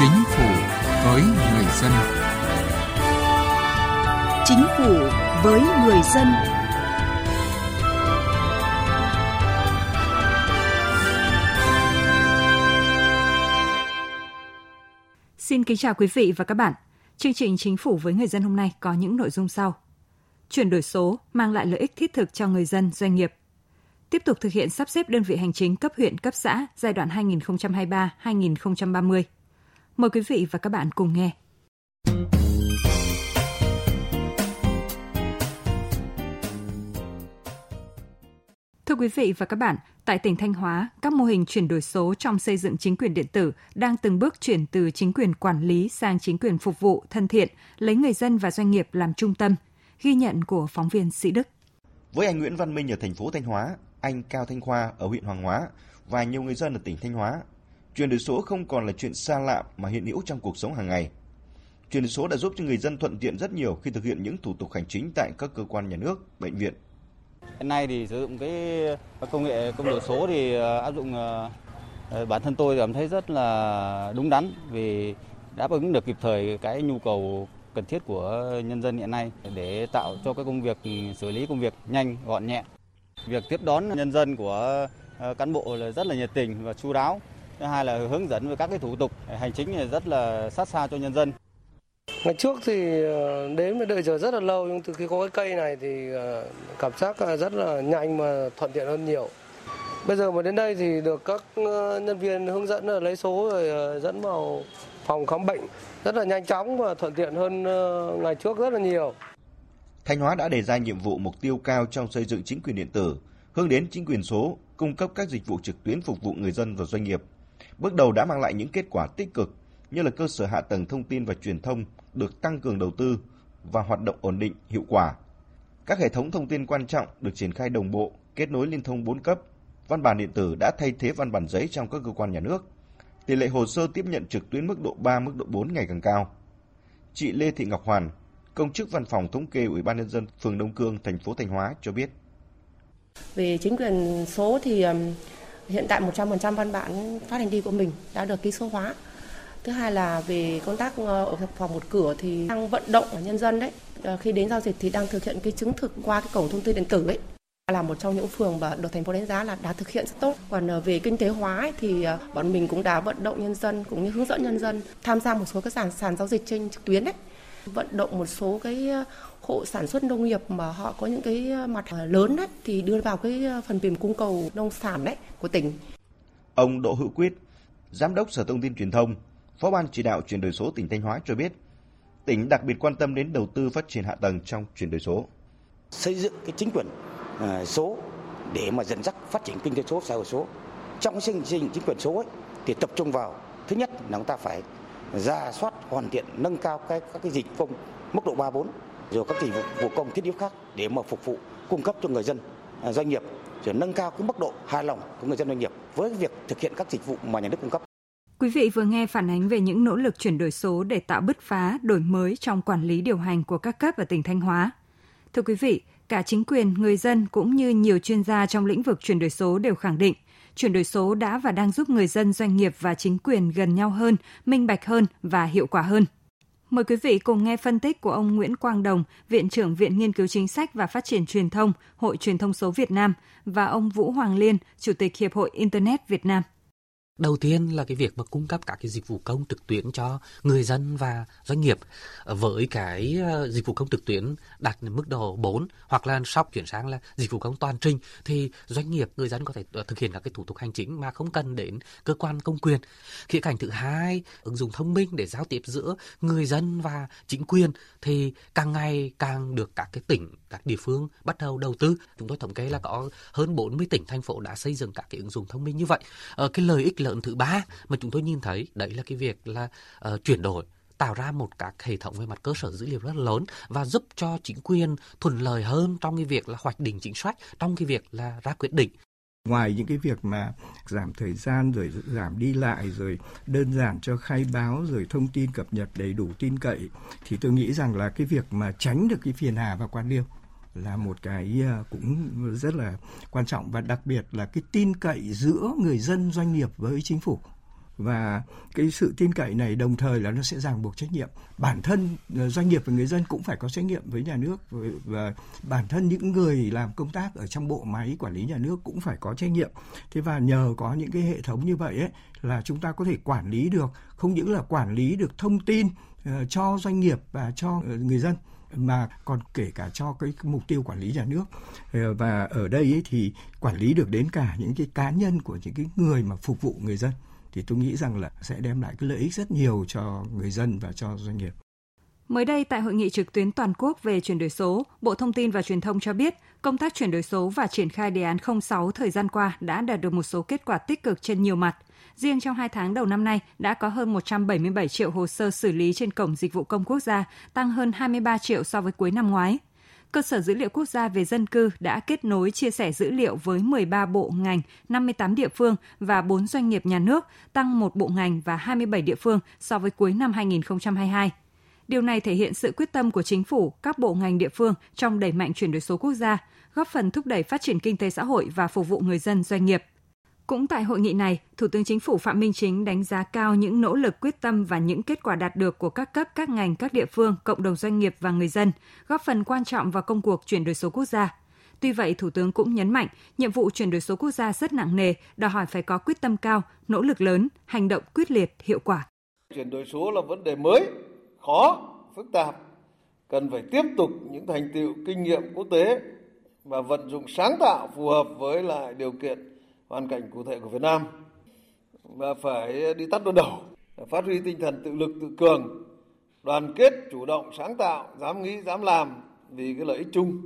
Chính phủ với người dân. Chính phủ với người dân. Xin kính chào quý vị và các bạn. Chương trình Chính phủ với người dân hôm nay có những nội dung sau. Chuyển đổi số mang lại lợi ích thiết thực cho người dân, doanh nghiệp. Tiếp tục thực hiện sắp xếp đơn vị hành chính cấp huyện, cấp xã giai đoạn 2023-2030. Mời quý vị và các bạn cùng nghe. Thưa quý vị và các bạn, tại tỉnh Thanh Hóa, các mô hình chuyển đổi số trong xây dựng chính quyền điện tử đang từng bước chuyển từ chính quyền quản lý sang chính quyền phục vụ thân thiện, lấy người dân và doanh nghiệp làm trung tâm. Ghi nhận của phóng viên Sĩ Đức. Với anh Nguyễn Văn Minh ở thành phố Thanh Hóa, anh Cao Thanh Khoa ở huyện Hoàng Hóa và nhiều người dân ở tỉnh Thanh Hóa, chuyển đổi số không còn là chuyện xa lạ mà hiện hữu trong cuộc sống hàng ngày. Chuyển đổi số đã giúp cho người dân thuận tiện rất nhiều khi thực hiện những thủ tục hành chính tại các cơ quan nhà nước, bệnh viện, Hiện nay thì sử dụng cái công nghệ công nghệ số thì ờ, áp dụng ờ, ờ, bản thân tôi cảm thấy rất là đúng đắn vì đáp ứng được kịp thời cái nhu cầu cần thiết của nhân dân hiện nay để tạo cho cái công việc ừ, xử lý công việc nhanh gọn nhẹ. Việc tiếp đón nhân dân của cán bộ là rất là nhiệt tình và chu đáo. Thứ hai là hướng dẫn về các cái thủ tục hành chính rất là sát sao cho nhân dân. Ngày trước thì ờ, đến mà đợi chờ rất là lâu nhưng từ khi có cái cây này thì ờ, cảm giác rất là nhanh mà thuận tiện hơn nhiều. Bây giờ mà đến đây thì được các ờ, nhân viên hướng dẫn là lấy số rồi dẫn vào phòng khám bệnh rất là nhanh chóng và thuận tiện hơn ngày trước rất là nhiều. Thanh Hóa đã đề ra nhiệm vụ mục tiêu cao trong xây dựng chính quyền điện tử, hướng đến chính quyền số, cung cấp các dịch vụ trực tuyến phục vụ người dân và doanh nghiệp. Bước đầu đã mang lại những kết quả tích cực như là cơ sở hạ tầng thông tin và truyền thông được tăng cường đầu tư và hoạt động ổn định, hiệu quả. Các hệ thống thông tin quan trọng được triển khai đồng bộ, kết nối liên thông 4 cấp. Văn bản điện tử đã thay thế văn bản giấy trong các cơ quan nhà nước. Tỷ lệ hồ sơ tiếp nhận trực tuyến mức độ 3, mức độ 4 ngày càng cao. Chị Lê Thị Ngọc Hoàn, công chức văn phòng thống kê Ủy ban nhân dân phường Đông Cương, thành phố Thanh Hóa cho biết. Về chính quyền số thì hiện tại 100% văn bản phát hành đi của mình đã được ký số hóa Thứ hai là về công tác ờ, ở phòng một cửa thì đang vận động ở nhân dân đấy. Ờ, khi đến giao dịch thì đang thực hiện cái chứng thực qua cái cổng thông tin điện tử ấy là một trong những phường mà được thành phố đánh giá là đã thực hiện rất tốt. Còn ờ, về kinh tế hóa ấy, thì bọn mình cũng đã vận động nhân dân cũng như hướng dẫn nhân dân tham gia một số các sàn sàn giao dịch trên trực tuyến đấy. Vận động một số cái hộ sản xuất nông nghiệp mà họ có những cái mặt lớn đấy thì đưa vào cái phần mềm cung cầu nông sản đấy của tỉnh. Ông Đỗ Hữu Quyết, Giám đốc Sở Thông tin Truyền thông Phó ban chỉ đạo chuyển đổi số tỉnh Thanh Hóa cho biết, tỉnh đặc biệt quan tâm đến đầu tư phát triển hạ tầng trong chuyển đổi số. Xây dựng cái chính quyền số để mà dẫn dắt phát triển kinh tế số, xã hội số. Trong xây dựng chính quyền số ấy, thì tập trung vào thứ nhất là chúng ta phải ra soát hoàn thiện nâng cao các các cái dịch vụ công mức độ 3 4 rồi các dịch vụ công thiết yếu khác để mà phục vụ cung cấp cho người dân à, doanh nghiệp rồi nâng cao cái mức độ hài lòng của người dân doanh nghiệp với việc thực hiện các dịch vụ mà nhà nước cung cấp. Quý vị vừa nghe phản ánh về những nỗ lực chuyển đổi số để tạo bứt phá, đổi mới trong quản lý điều hành của các cấp ở tỉnh Thanh Hóa. Thưa quý vị, cả chính quyền, người dân cũng như nhiều chuyên gia trong lĩnh vực chuyển đổi số đều khẳng định chuyển đổi số đã và đang giúp người dân, doanh nghiệp và chính quyền gần nhau hơn, minh bạch hơn và hiệu quả hơn. Mời quý vị cùng nghe phân tích của ông Nguyễn Quang Đồng, Viện trưởng Viện Nghiên cứu Chính sách và Phát triển Truyền thông, Hội Truyền thông số Việt Nam và ông Vũ Hoàng Liên, Chủ tịch Hiệp hội Internet Việt Nam. Đầu tiên là cái việc mà cung cấp các cái dịch vụ công trực tuyến cho người dân và doanh nghiệp ờ, với cái ờ, dịch vụ công trực tuyến đạt mức độ 4 hoặc là sóc chuyển sang là dịch vụ công toàn trình thì doanh nghiệp người dân có thể ờ, thực hiện các cái thủ tục hành chính mà không cần đến cơ quan công quyền. Khía cạnh thứ hai, ứng dụng thông minh để giao tiếp giữa người dân và chính quyền thì càng ngày càng được các cái tỉnh, các địa phương bắt đầu đầu tư. Chúng tôi thống kê là có hơn 40 tỉnh thành phố đã xây dựng các cái ứng dụng thông minh như vậy. Cái lợi ích lớn thứ ba mà chúng tôi nhìn thấy đấy là cái việc là uh, chuyển đổi tạo ra một các hệ thống về mặt cơ sở dữ liệu rất lớn và giúp cho chính quyền thuận lợi hơn trong cái việc là hoạch định chính sách, trong cái việc là ra quyết định. Ngoài những cái việc mà giảm thời gian rồi giảm đi lại rồi đơn giản cho khai báo rồi thông tin cập nhật đầy đủ tin cậy thì tôi nghĩ rằng là cái việc mà tránh được cái phiền hà và quan liêu là một cái ờ, cũng rất là quan trọng và đặc biệt là cái tin cậy giữa người dân doanh nghiệp với chính phủ. Và cái sự tin cậy này đồng thời là nó sẽ ràng buộc trách nhiệm. Bản thân ờ, doanh nghiệp và người dân cũng phải có trách nhiệm với nhà nước và bản thân những người làm công tác ở trong bộ máy quản lý nhà nước cũng phải có trách nhiệm. Thế và nhờ có những cái hệ thống như vậy ấy, là chúng ta có thể quản lý được, không những là quản lý được thông tin ờ, cho doanh nghiệp và cho người dân mà còn kể cả cho cái mục tiêu quản lý nhà nước ờ, và ở đây ấy thì quản lý được đến cả những cái cá nhân của những cái người mà phục vụ người dân thì tôi nghĩ rằng là sẽ đem lại cái lợi ích rất nhiều cho người dân và cho doanh nghiệp. Mới đây tại hội nghị trực tuyến toàn quốc về chuyển đổi số, Bộ Thông tin và Truyền thông cho biết, công tác chuyển đổi số và triển khai đề án 06 thời gian qua đã đạt được một số kết quả tích cực trên nhiều mặt. Riêng trong 2 tháng đầu năm nay đã có hơn 177 triệu hồ sơ xử lý trên cổng dịch vụ công quốc gia, tăng hơn 23 triệu so với cuối năm ngoái cơ sở dữ liệu quốc gia về dân cư đã kết nối chia sẻ dữ liệu với 13 bộ ngành, 58 địa phương và 4 doanh nghiệp nhà nước, tăng một bộ ngành và 27 địa phương so với cuối năm 2022. Điều này thể hiện sự quyết tâm của chính phủ, các bộ ngành địa phương trong đẩy mạnh chuyển đổi số quốc gia, góp phần thúc đẩy phát triển kinh tế xã hội và phục vụ người dân doanh nghiệp. Cũng tại hội nghị này, Thủ tướng Chính phủ Phạm Minh Chính đánh giá cao những nỗ lực quyết tâm và những kết quả đạt được của các cấp, các ngành, các địa phương, cộng đồng doanh nghiệp và người dân, góp phần quan trọng vào công cuộc chuyển đổi số quốc gia. Tuy vậy, Thủ tướng cũng nhấn mạnh, nhiệm vụ chuyển đổi số quốc gia rất nặng nề, đòi hỏi phải có quyết tâm cao, nỗ lực lớn, hành động quyết liệt, hiệu quả. Chuyển đổi số là vấn đề mới, khó, phức tạp, cần phải tiếp tục những thành tiệu kinh nghiệm quốc tế và vận dụng sáng tạo phù hợp với lại điều kiện hoàn cảnh cụ thể của Việt Nam và phải đi tắt đôn đầu, phát huy tinh thần tự lực tự cường, đoàn kết, chủ động, sáng tạo, dám nghĩ, dám làm vì cái lợi ích chung.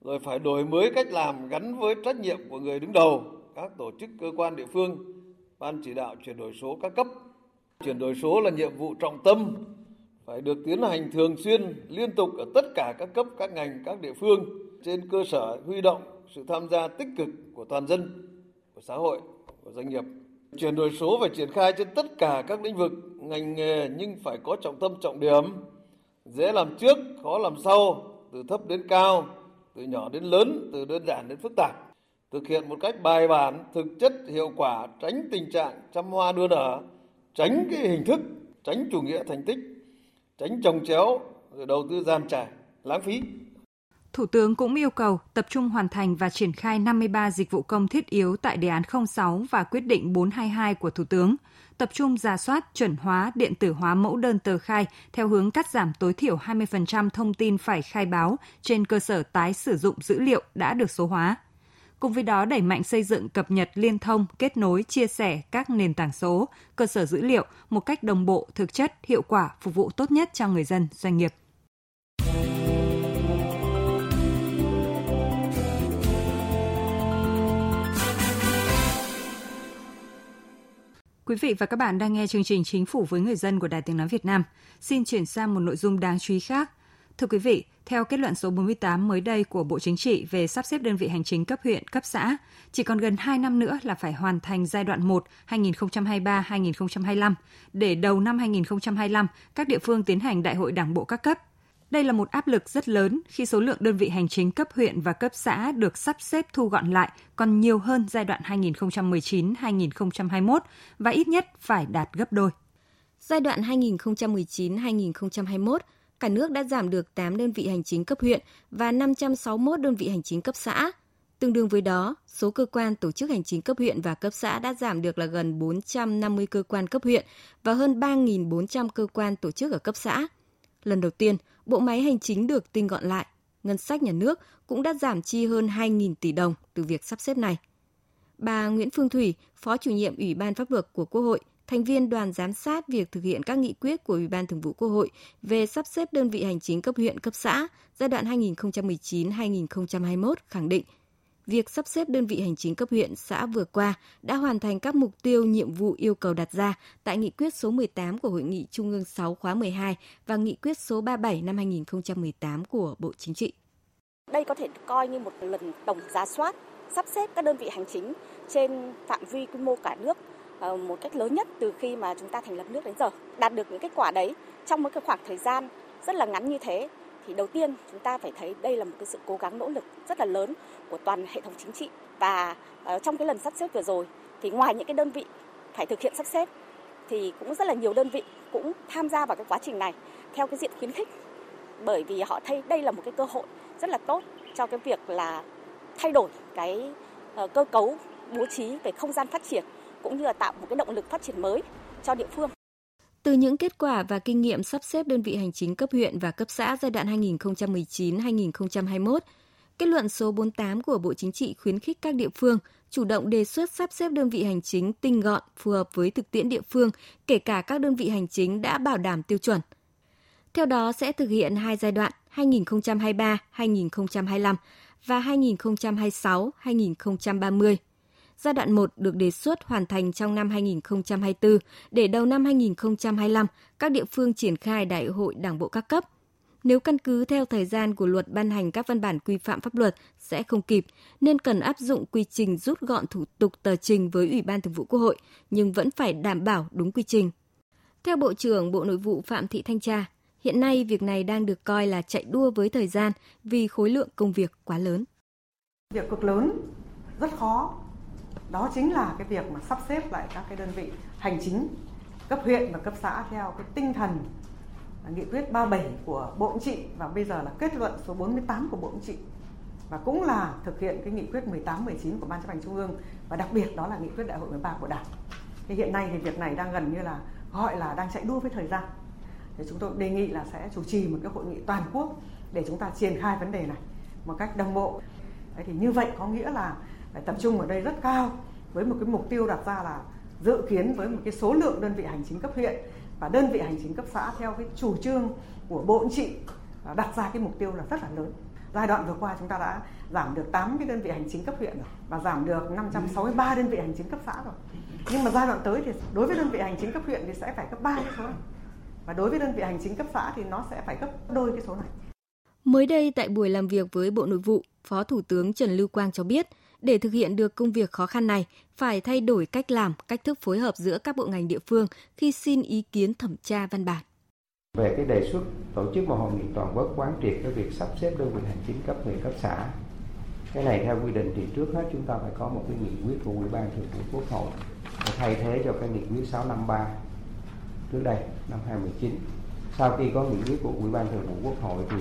Rồi phải đổi mới cách làm gắn với trách nhiệm của người đứng đầu, các tổ chức cơ quan địa phương, ban chỉ đạo chuyển đổi số các cấp. Chuyển đổi số là nhiệm vụ trọng tâm, phải được tiến hành thường xuyên, liên tục ở tất cả các cấp, các ngành, các địa phương trên cơ sở huy động sự tham gia tích cực của toàn dân của xã hội, của doanh nghiệp. Chuyển đổi số phải triển khai trên tất cả các lĩnh vực, ngành nghề nhưng phải có trọng tâm trọng điểm, dễ làm trước, khó làm sau, từ thấp đến cao, từ nhỏ đến lớn, từ đơn giản đến phức tạp. Thực hiện một cách bài bản, thực chất, hiệu quả, tránh tình trạng chăm hoa đua nở, tránh cái hình thức, tránh chủ nghĩa thành tích, tránh trồng chéo, rồi đầu tư gian trải, lãng phí. Thủ tướng cũng yêu cầu tập trung hoàn thành và triển khai 53 dịch vụ công thiết yếu tại đề án 06 và quyết định 422 của Thủ tướng, tập trung ra soát, chuẩn hóa, điện tử hóa mẫu đơn tờ khai theo hướng cắt giảm tối thiểu 20% thông tin phải khai báo trên cơ sở tái sử dụng dữ liệu đã được số hóa. Cùng với đó đẩy mạnh xây dựng cập nhật liên thông, kết nối, chia sẻ các nền tảng số, cơ sở dữ liệu một cách đồng bộ, thực chất, hiệu quả, phục vụ tốt nhất cho người dân, doanh nghiệp. Quý vị và các bạn đang nghe chương trình Chính phủ với người dân của Đài Tiếng Nói Việt Nam. Xin chuyển sang một nội dung đáng chú ý khác. Thưa quý vị, theo kết luận số 48 mới đây của Bộ Chính trị về sắp xếp đơn vị hành chính cấp huyện, cấp xã, chỉ còn gần 2 năm nữa là phải hoàn thành giai đoạn 1 2023-2025 để đầu năm 2025 các địa phương tiến hành đại hội đảng bộ các cấp đây là một áp lực rất lớn khi số lượng đơn vị hành chính cấp huyện và cấp xã được sắp xếp thu gọn lại còn nhiều hơn giai đoạn 2019-2021 và ít nhất phải đạt gấp đôi. Giai đoạn 2019-2021, cả nước đã giảm được 8 đơn vị hành chính cấp huyện và 561 đơn vị hành chính cấp xã. Tương đương với đó, số cơ quan tổ chức hành chính cấp huyện và cấp xã đã giảm được là gần 450 cơ quan cấp huyện và hơn 3.400 cơ quan tổ chức ở cấp xã. Lần đầu tiên, bộ máy hành chính được tinh gọn lại, ngân sách nhà nước cũng đã giảm chi hơn 2.000 tỷ đồng từ việc sắp xếp này. Bà Nguyễn Phương Thủy, Phó chủ nhiệm Ủy ban Pháp luật của Quốc hội, thành viên đoàn giám sát việc thực hiện các nghị quyết của Ủy ban Thường vụ Quốc hội về sắp xếp đơn vị hành chính cấp huyện cấp xã giai đoạn 2019-2021 khẳng định việc sắp xếp đơn vị hành chính cấp huyện, xã vừa qua đã hoàn thành các mục tiêu, nhiệm vụ yêu cầu đặt ra tại nghị quyết số 18 của Hội nghị Trung ương 6 khóa 12 và nghị quyết số 37 năm 2018 của Bộ Chính trị. Đây có thể coi như một lần tổng giá soát, sắp xếp các đơn vị hành chính trên phạm vi quy mô cả nước ờ, một cách lớn nhất từ khi mà chúng ta thành lập nước đến giờ. Đạt được những kết quả đấy trong một cái khoảng thời gian rất là ngắn như thế thì đầu tiên chúng ta phải thấy đây là một cái sự cố gắng nỗ lực rất là lớn của toàn hệ thống chính trị và ờ, trong cái lần sắp xếp vừa rồi, thì ngoài những cái đơn vị phải thực hiện sắp xếp, thì cũng rất là nhiều đơn vị cũng tham gia vào cái quá trình này theo cái diện khuyến khích bởi vì họ thấy đây là một cái cơ hội rất là tốt cho cái việc là thay đổi cái ờ, cơ cấu bố trí về không gian phát triển, cũng như là tạo một cái động lực phát triển mới cho địa phương. Từ những kết quả và kinh nghiệm sắp xếp đơn vị hành chính cấp huyện và cấp xã giai đoạn 2019-2021, kết luận số 48 của Bộ Chính trị khuyến khích các địa phương chủ động đề xuất sắp xếp đơn vị hành chính tinh gọn, phù hợp với thực tiễn địa phương, kể cả các đơn vị hành chính đã bảo đảm tiêu chuẩn. Theo đó sẽ thực hiện hai giai đoạn 2023-2025 và 2026-2030. Giai đoạn 1 được đề xuất hoàn thành trong năm 2024 để đầu năm 2025 các địa phương triển khai đại hội đảng bộ các cấp. Nếu căn cứ theo thời gian của luật ban hành các văn bản quy phạm pháp luật sẽ không kịp, nên cần áp dụng quy trình rút gọn thủ tục tờ trình với Ủy ban Thường vụ Quốc hội, nhưng vẫn phải đảm bảo đúng quy trình. Theo Bộ trưởng Bộ Nội vụ Phạm Thị Thanh Tra, hiện nay việc này đang được coi là chạy đua với thời gian vì khối lượng công việc quá lớn. Việc cực lớn, rất khó đó chính là cái việc mà sắp xếp lại các cái đơn vị hành chính cấp huyện và cấp xã theo cái tinh thần nghị quyết 37 của Bộ Chính trị và bây giờ là kết luận số 48 của Bộ Chính trị và cũng là thực hiện cái nghị quyết 18 19 của Ban chấp hành Trung ương và đặc biệt đó là nghị quyết đại hội 13 của Đảng. Thì hiện nay thì việc này đang gần như là gọi là đang chạy đua với thời gian. Thì chúng tôi đề nghị là sẽ chủ trì một cái hội nghị toàn quốc để chúng ta triển khai vấn đề này một cách đồng bộ. Đấy, thì như vậy có nghĩa là tập trung ở đây rất cao với một cái mục tiêu đặt ra là dự kiến với một cái số lượng đơn vị hành chính cấp huyện và đơn vị hành chính cấp xã theo cái chủ trương của Bộ Chính trị đặt ra cái mục tiêu là rất là lớn. Giai đoạn vừa qua chúng ta đã giảm được 8 cái đơn vị hành chính cấp huyện rồi và giảm được 563 đơn vị hành chính cấp xã rồi. Nhưng mà giai đoạn tới thì đối với đơn vị hành chính cấp huyện thì sẽ phải cấp 3 cái số này. Và đối với đơn vị hành chính cấp xã thì nó sẽ phải gấp đôi cái số này. Mới đây tại buổi làm việc với Bộ Nội vụ, Phó Thủ tướng Trần Lưu Quang cho biết, để thực hiện được công việc khó khăn này, phải thay đổi cách làm, cách thức phối hợp giữa các bộ ngành địa phương khi xin ý kiến thẩm tra văn bản. Về cái đề xuất tổ chức một hội nghị toàn quốc quán triệt cái việc sắp xếp đơn vị hành chính cấp huyện cấp xã. Cái này theo quy định thì trước hết chúng ta phải có một cái nghị quyết của Ủy ban Thường vụ Quốc hội để thay thế cho cái nghị quyết 653 trước đây năm 2019. Sau khi có nghị quyết của Ủy ban Thường vụ Quốc hội thì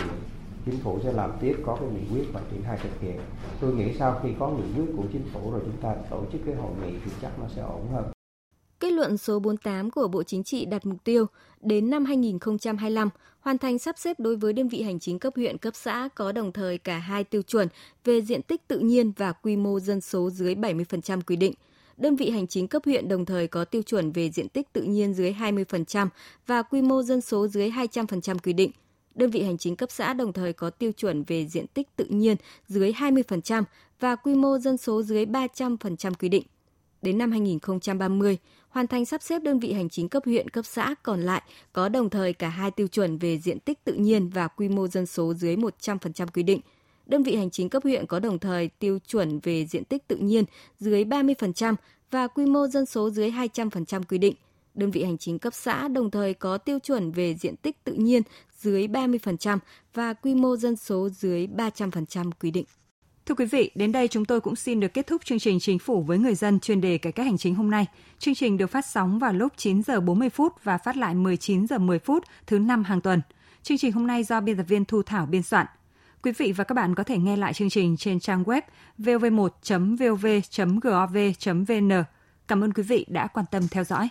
chính phủ sẽ làm tiếp có cái nghị quyết và triển khai thực hiện. Tôi nghĩ sau khi có nghị quyết của chính phủ rồi chúng ta tổ chức cái hội nghị thì chắc nó sẽ ổn hơn. Kết luận số 48 của Bộ Chính trị đặt mục tiêu đến năm 2025 hoàn thành sắp xếp đối với đơn vị hành chính cấp huyện, cấp xã có đồng thời cả hai tiêu chuẩn về diện tích tự nhiên và quy mô dân số dưới 70% quy định. Đơn vị hành chính cấp huyện đồng thời có tiêu chuẩn về diện tích tự nhiên dưới 20% và quy mô dân số dưới 200% quy định – đơn vị hành chính cấp xã đồng thời có tiêu chuẩn về diện tích tự nhiên dưới 20% và quy mô dân số dưới 300% quy định. Đến năm 2030, hoàn thành sắp xếp đơn vị hành chính cấp huyện, cấp xã còn lại có đồng thời cả hai tiêu chuẩn về diện tích tự nhiên và quy mô dân số dưới 100% quy định. Đơn vị hành chính cấp huyện có đồng thời tiêu chuẩn về diện tích tự nhiên dưới 30% và quy mô dân số dưới 200% quy định – đơn vị hành chính cấp xã đồng thời có tiêu chuẩn về diện tích tự nhiên dưới 30% và quy mô dân số dưới 300% quy định. Thưa quý vị, đến đây chúng tôi cũng xin được kết thúc chương trình Chính phủ với người dân chuyên đề cải cách hành chính hôm nay. Chương trình được phát sóng vào lúc 9 giờ 40 phút và phát lại 19 giờ 10 phút thứ năm hàng tuần. Chương trình hôm nay do biên tập viên Thu Thảo biên soạn. Quý vị và các bạn có thể nghe lại chương trình trên trang web vov1.vov.gov.vn. Cảm ơn quý vị đã quan tâm theo dõi.